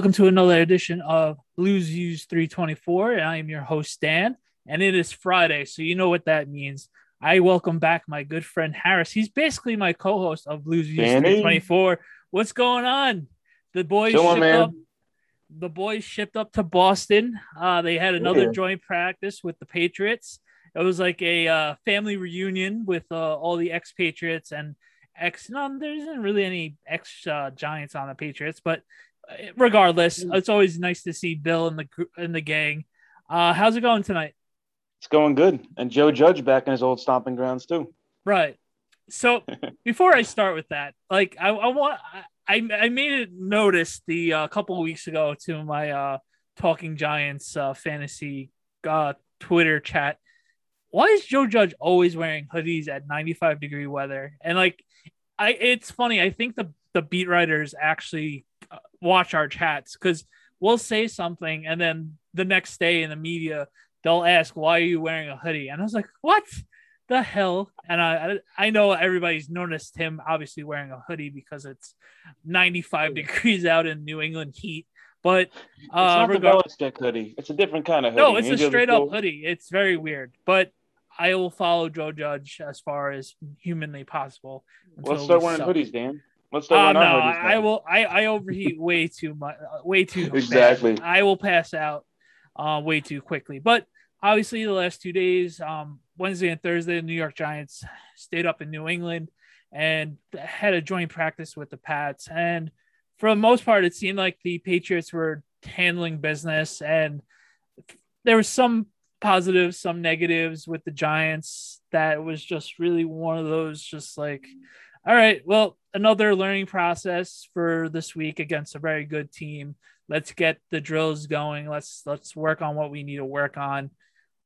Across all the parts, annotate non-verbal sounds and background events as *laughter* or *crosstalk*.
welcome to another edition of Blues Views 324. And I am your host, Dan, and it is Friday, so you know what that means. I welcome back my good friend Harris. He's basically my co-host of Blues Danny. 324. What's going on? The boys Chillin', shipped man. up. The boys shipped up to Boston. Uh, they had another Yeah. joint practice with the Patriots. It was like a uh, family reunion with uh, all the ex-Patriots and ex. No, there isn't really any ex uh, Giants on the Patriots, but uh, regardless, Mm. it's always nice to see Bill and the and the gang. Uh, how's it going tonight? It's going good. And Joe Judge back in his old stomping grounds too. Right. So *laughs* before I start with that, like I, I want I I made it notice the uh, couple of weeks ago to my uh Talking Giants uh, fantasy uh, Twitter chat. Why is Joe Judge always wearing hoodies at 95 degree weather? And like I it's funny, I think the the beat writers actually uh, watch our chats cuz we'll say something and then the next day in the media they'll ask why are you wearing a hoodie? And I was like, "What?" the hell? And I I know everybody's noticed him obviously wearing a hoodie because it's 95 degrees out in New England heat. But It's uh, not the Belichick hoodie. It's a different kind of hoodie. no, it's a straight up hoodie. It's very weird, but I will follow Joe Judge as far as humanly possible. Let's start wearing suck. hoodies, Dan. Let's Uh, start no, wearing our hoodies. I, I will. I, I overheat *laughs* way too much. uh, Way too bad. Exactly. I will pass out uh, way too quickly. But obviously, the last two days, um, Wednesday and Thursday, the New York Giants stayed up in New England and had a joint practice with the Pats. And for the most part, it seemed like the Patriots were handling business, and there was some positives, some negatives with the Giants. That was just really one of those, just like, all right, well, another learning process for this week against a very good team. Let's get the drills going. Let's let's work on what we need to work on.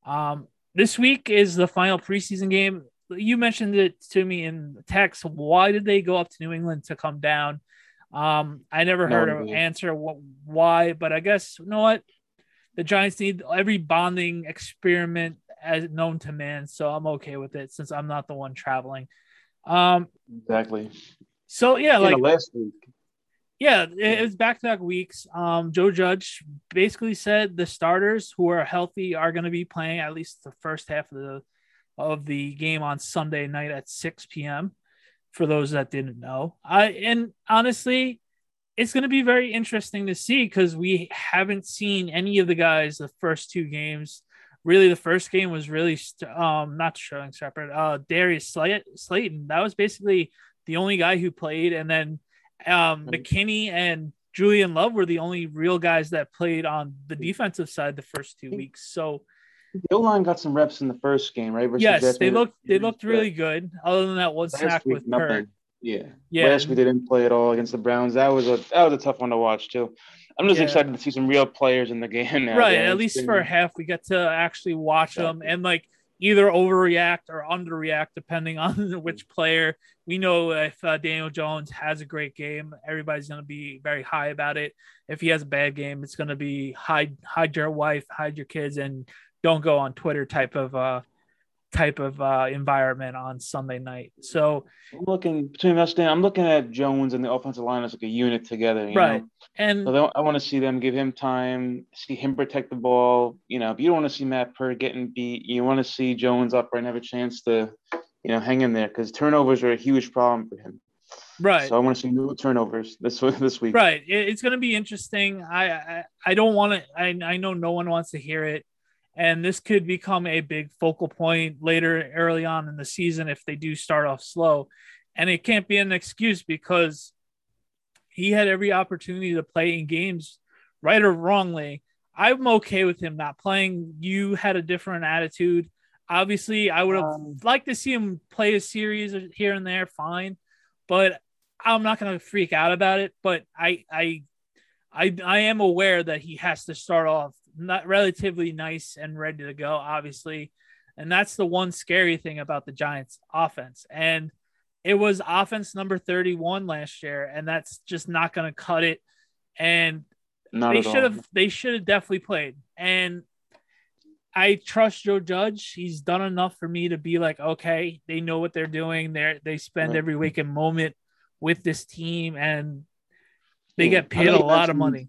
Um, this week is the final preseason game. You mentioned it to me in text. Why did they go up to New England to come down? Um, I never No heard an answer what, why, but I guess you know what the Giants need every bonding experiment as known to man. So I'm okay with it since I'm not the one traveling. Um, Exactly. so yeah, like last week. yeah, it, it was back to back weeks. Um, Joe Judge basically said the starters who are healthy are going to be playing at least the first half of the of the game on Sunday night at 6 p.m. For those that didn't know, I and honestly, it's going to be very interesting to see because we haven't seen any of the guys the first two games. Really, the first game was really um not Sterling Shepard, uh Darius Slay- Slayton. That was basically the only guy who played, and then um, Mhm. McKinney and Julian Love were the only real guys that played on the defensive side the first two weeks. So The O line got some reps in the first game, right? versus yes, they looked they looked really good. Other than that one Last sack week, with nothing. Kurt. Yeah. Yeah, Last week they didn't play at all against the Browns. That was a that was a tough one to watch too. I'm just Yeah. excited to see some real players in the game *laughs* now. right. At least for a half, we get to actually watch them and like either overreact or underreact depending *laughs* on which player. We know if uh, Daniel Jones has a great game, everybody's going to be very high about it. If he has a bad game, it's going to be hide hide your wife, hide your kids, and don't go on Twitter type of uh type of uh environment on Sunday night. So I'm looking between us, Dan. I'm looking at Jones and the offensive line as like a unit together. You right Know? and So I want to see them give him time, see him protect the ball. You know, if you don't want to see Matt Peart getting beat. You want to see Jones up and have a chance to, you know, hang in there because turnovers are a huge problem for him. right. So I want to see no turnovers this this week. Right. It's going to be interesting. I I, I don't want to. I I know no one wants to hear it, and this could become a big focal point later, early on in the season if they do start off slow, and it can't be an excuse because he had every opportunity to play in games, right or wrongly. I'm okay with him not playing. You had a different attitude. Obviously, I would have Um, liked to see him play a series here and there, fine, but I'm not going to freak out about it. But I, I, I, I am aware that he has to start off not relatively nice and ready to go, obviously, and that's the one scary thing about the Giants' offense. And it was offense number 31 last year, and that's just not going to cut it. And Not they should have they should have definitely played. And I trust Joe Judge. He's done enough for me to be like, okay, they know what they're doing. They they spend Right. every waking moment with this team, and they get paid a lot of money.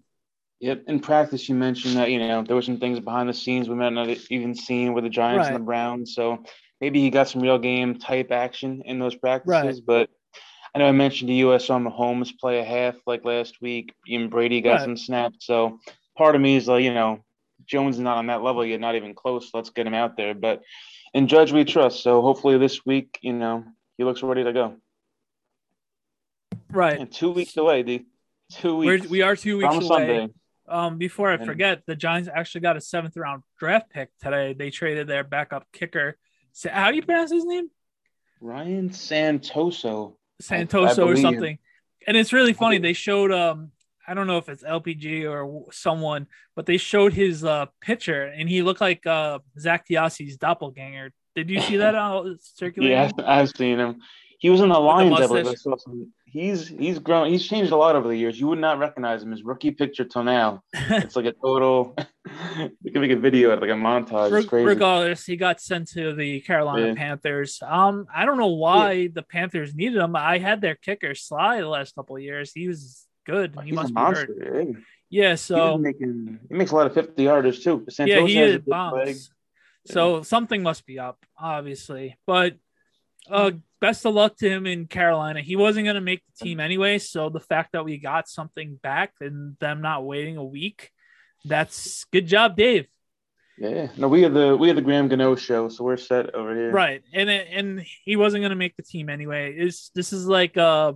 Yep. In practice, you mentioned that you know there were some things behind the scenes we might not have even seen with the Giants Right. and the Browns. So maybe he got some real game type action in those practices. But I know I mentioned to you I saw Mahomes play a half like last week. Even Brady got Right. some snaps. So part of me is like, you know, Jones is not on that level yet, not even close. Let's get him out there. But in Judge we trust. So hopefully this week, you know, he looks ready to go. Right. And two weeks away, D. 2 We're, weeks. we are two weeks on away. Sunday. Um, before I forget, the Giants actually got a seventh round draft pick today. They traded their backup kicker. How do you pronounce his name? Ryan Santoso. Santoso or something. And it's really funny. They showed um I don't know if it's LPG or someone, but they showed his uh picture and he looked like uh Zak DeOssie's doppelganger. Did you see that out *laughs* circulating? Yeah, I've seen him. He was in the Lions, I believe. I saw some. He's he's grown. He's changed a lot over the years. You would not recognize him. His rookie picture till now, *laughs* it's like a total. you can make a video of like a montage. Regardless, he got sent to the Carolina Yeah. Panthers. Um, I don't know why the Panthers needed him. I had their kicker Slye the last couple of years. He was good. He He's must a be hurt. monster. Yeah. Yeah, so making. He makes a lot of fifty yarders too. Santos yeah, he has a hit leg. bombs. So something must be up, obviously. But uh, best of luck to him in Carolina. He wasn't going to make the team anyway. So the fact that we got something back and them not waiting a week, that's good job, Dave. Yeah. No, we had the we had the Graham Gano show, so we're set over here. Right, and it- and he wasn't going to make the team anyway. Is this is like uh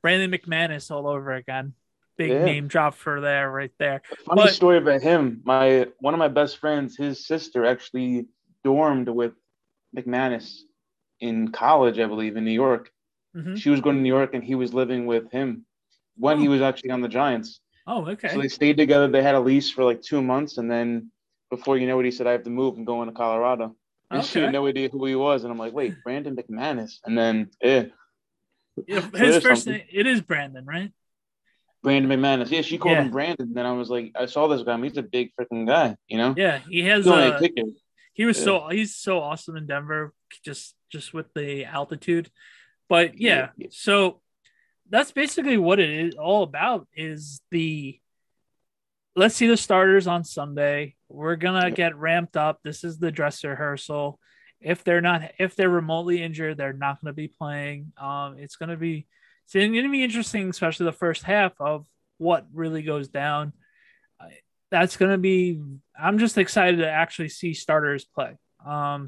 Brandon McManus all over again? Big Yeah. name drop for there, right there. Funny But- story about him. My one of my best friends, his sister actually dormed with McManus in college, I believe, in New York. Mhm. She was going to New York, and he was living with him when he Oh. was actually on the Giants. Oh, okay. So they stayed together. They had a lease for like two months, and then before you know it, he said, "I have to move and go into Colorado." And she had no idea who he was, and I'm like, "Wait, Brandon McManus?" And then, yeah, Yeah, His first something. name it is Brandon, right? Brandon McManus. Yeah, she called Yeah. him Brandon. And then I was like, I saw this guy. He's a big freaking guy, you know. Yeah, he has. He's only a Uh, kicker. he was Yeah. so he's so awesome in Denver, just just with the altitude. But yeah, so that's basically what it is all about. Is the let's see the starters on Sunday. We're gonna get ramped up. This is the dress rehearsal. If they're not, if they're remotely injured, they're not going to be playing. Um, it's going to be, it's going to be interesting, especially the first half of what really goes down. That's going to be. I'm just excited to actually see starters play. Um,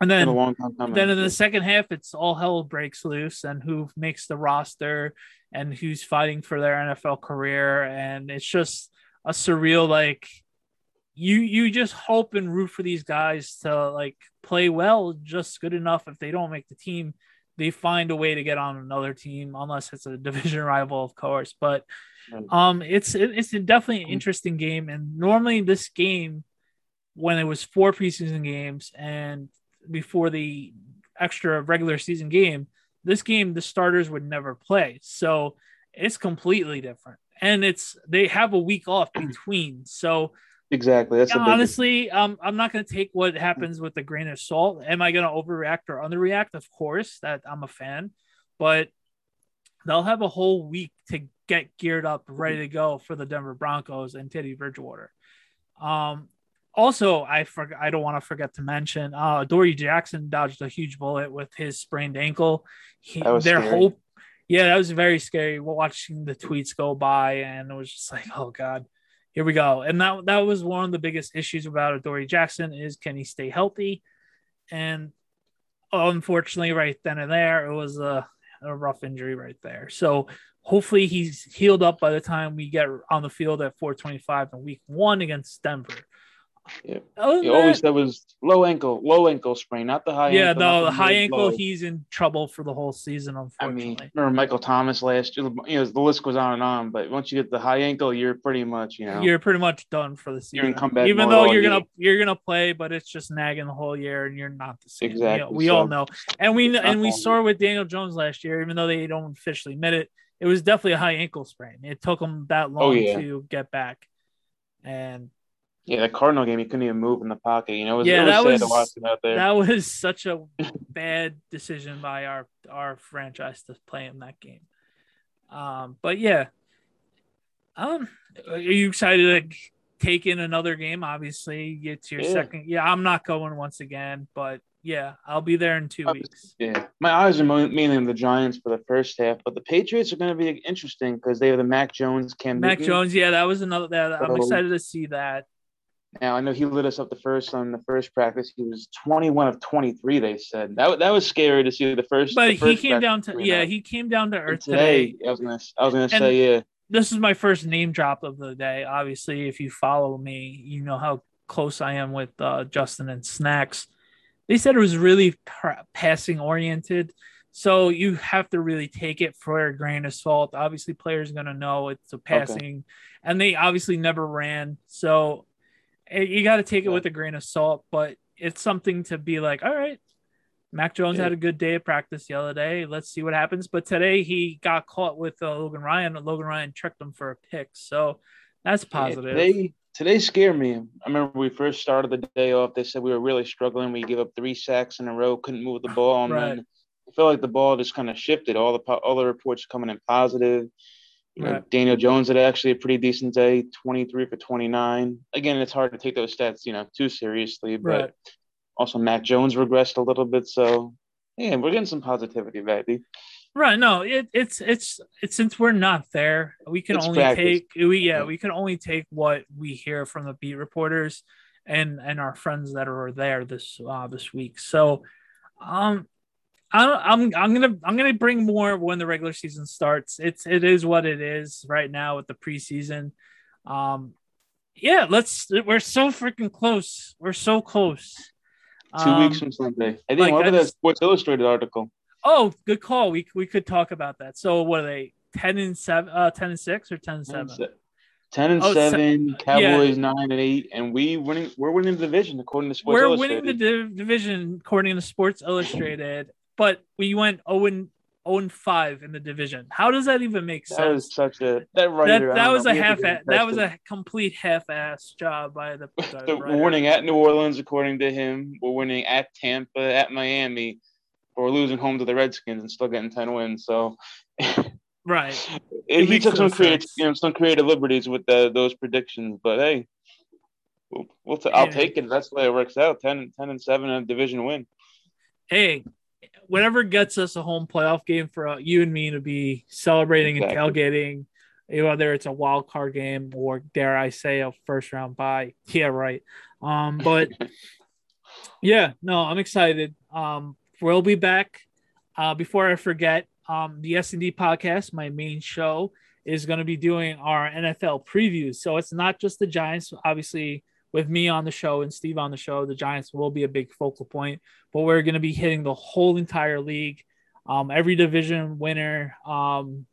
and then a long time coming. then in the second half, it's all hell breaks loose, and who makes the roster, and who's fighting for their NFL career, and it's just a surreal like. You you just hope and root for these guys to like play well, just good enough. If they don't make the team, they find a way to get on another team, unless it's a *laughs* division rival, of course. But um, it's it, it's definitely an interesting game, and normally this game, when it was four preseason games and before the extra regular season game, this game the starters would never play. So it's completely different. And it's they have a week off *clears throat* between. So exactly. That's yeah, honestly, um, I'm not going to take what happens with a grain of salt. Am I going to overreact or underreact? Of course, that I'm a fan, but they'll have a whole week to get geared up, ready to go for the Denver Broncos and Teddy Bridgewater. Um, also, I forgot. I don't want to forget to mention, uh, Dory Jackson dodged a huge bullet with his sprained ankle. He, That was their scary. hope, yeah, that was very scary. Watching the tweets go by, and it was just like, oh god, here we go. And that that was one of the biggest issues about Dory Jackson is can he stay healthy? And unfortunately, right then and there, it was a, a rough injury right there. So hopefully he's healed up by the time we get on the field at 425 in week one against Denver. Yeah. Other You always that- was low ankle, low ankle sprain, not the high. yeah, ankle, no, the high ankle, low. he's in trouble for the whole season, I unfortunately. mean, remember Michael Thomas last year? You know, the list goes on and on. But once you get the high ankle, you're pretty much, you know, You're pretty much done for the season. Even though you're gonna you're gonna play, but it's just nagging the whole year, and you're not the same. Exactly, We, all so- know, and we and we saw it with Daniel Jones last year. Even though they don't officially admit it, it was definitely a high ankle sprain. It took him that oh, long Oh, yeah. to get back, and yeah, the Cardinal game, he couldn't even move in the pocket. You know, it was, Yeah, that sad was- to watch him out there. that was such a *laughs* bad decision by our our franchise to play in that game. Um, but yeah, Um, are you excited to take in another game? Obviously, get to your Yeah. second. Yeah, I'm not going once again, but yeah, I'll be there in two weeks. Yeah, my eyes are mainly on the Giants for the first half, but the Patriots are going to be interesting because they have the Mac Jones, Cam Mac Newton. Jones, yeah, that was another. That I'm excited to see that. Now I know he lit us up the first on the first practice. He was 21 of 23. They said that that was scary to see the first. But the he came down to yeah, he came down to earth today. today. I was gonna I was gonna And- say yeah. This is my first name drop of the day. Obviously, if you follow me, you know how close I am with uh, Justin and Snacks. They said it was really pa- passing oriented, so you have to really take it for a grain of salt. Obviously, players going to know it's a passing, and they obviously never ran, so you got to take it with a grain of salt. But it's something to be like, all right, Mac Jones Yeah. had a good day of practice the other day. Let's see what happens. But today he got caught with uh, Logan Ryan. Logan Ryan tricked him for a pick, so that's positive. Yeah, today, today scared me. I remember we first started the day off. They said we were really struggling. We gave up three sacks in a row, couldn't move the ball, and Right. then I felt like the ball just kind of shifted. All the all the reports coming in positive. You know, Right. Daniel Jones had actually a pretty decent day, 23 for 29. Again, it's hard to take those stats, you know, too seriously, but Right. also Mac Jones regressed a little bit. So, yeah, we're getting some positivity, baby. Right. No, it, it's it's it's since we're not there, we can It's only practice. take we yeah, Yeah. we can only take what we hear from the beat reporters and and our friends that are there this uh this week. So um I, I'm I'm gonna I'm gonna bring more when the regular season starts. It's it is what it is right now with the preseason. Um, yeah, let's. We're so freaking close. We're so close. Two Um, weeks from Sunday. I think like, about that Sports Illustrated article? Oh, good call. We we could talk about that. So what are they? Ten and seven, uh, ten and six, or ten and 10 seven? 10 and Oh, se- 7, Cowboys 9 and 8, and we winning we're winning the division according to Sports We're winning the div- division according to Sports Illustrated, but we went 0 and 0 and five in the division. How does that even make that sense? was such a that writer. that that was know, a half to get that was a complete half-ass job by the, with- the the- we're winning at New Orleans according to him. We're winning at Tampa, at Miami. But we're losing home to the Redskins and still getting 10 wins. So right *laughs* he took some creative, you know, some creative liberties with the, those predictions. But hey, we'll, we'll t- I'll Yeah. take it. That's the way it works out. 10, 10 and 7 and a division win. hey whatever gets us a home playoff game for uh, you and me to be celebrating and tailgating whether it's a wild card game or dare i say a first round bye. *laughs* Yeah right. Um but *laughs* yeah no i'm excited. Um we'll be back. Uh before i forget um the s&d podcast my main show is going to be doing our nfl previews. So it's not just the giants obviously with me on the show and steve on the show the giants will be a big focal point but we're going to be hitting the whole entire league. Um every division winner um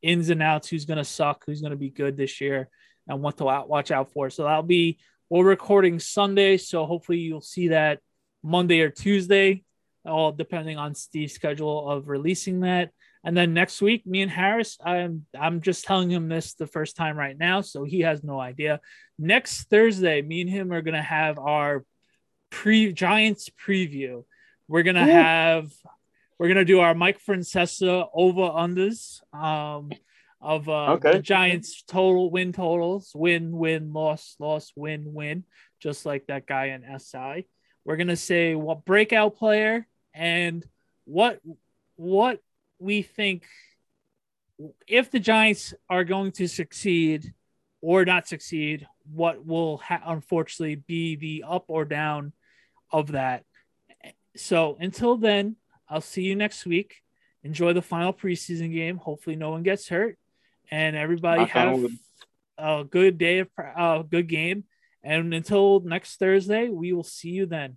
ins and outs who's going to suck who's going to be good this year and what to watch out for. So that'll be we're recording sunday so hopefully you'll see that monday or tuesday all depending on steve's schedule of releasing that and then next week me and harris i'm i'm just telling him this the first time right now so he has no idea next thursday me and him are going to have our pre giants preview we're going to Ooh. have we're gonna do our Mike Francesa over unders um, of uh, Okay. the Giants total win totals win win loss loss win win just like that guy in SI. We're gonna say what breakout player and what what we think if the Giants are going to succeed or not succeed, what will ha- unfortunately be the up or down of that. So until then, I'll see you next week. Enjoy the final preseason game. Hopefully, no one gets hurt, and everybody have a good day of a uh, good game. And until next Thursday, we will see you then.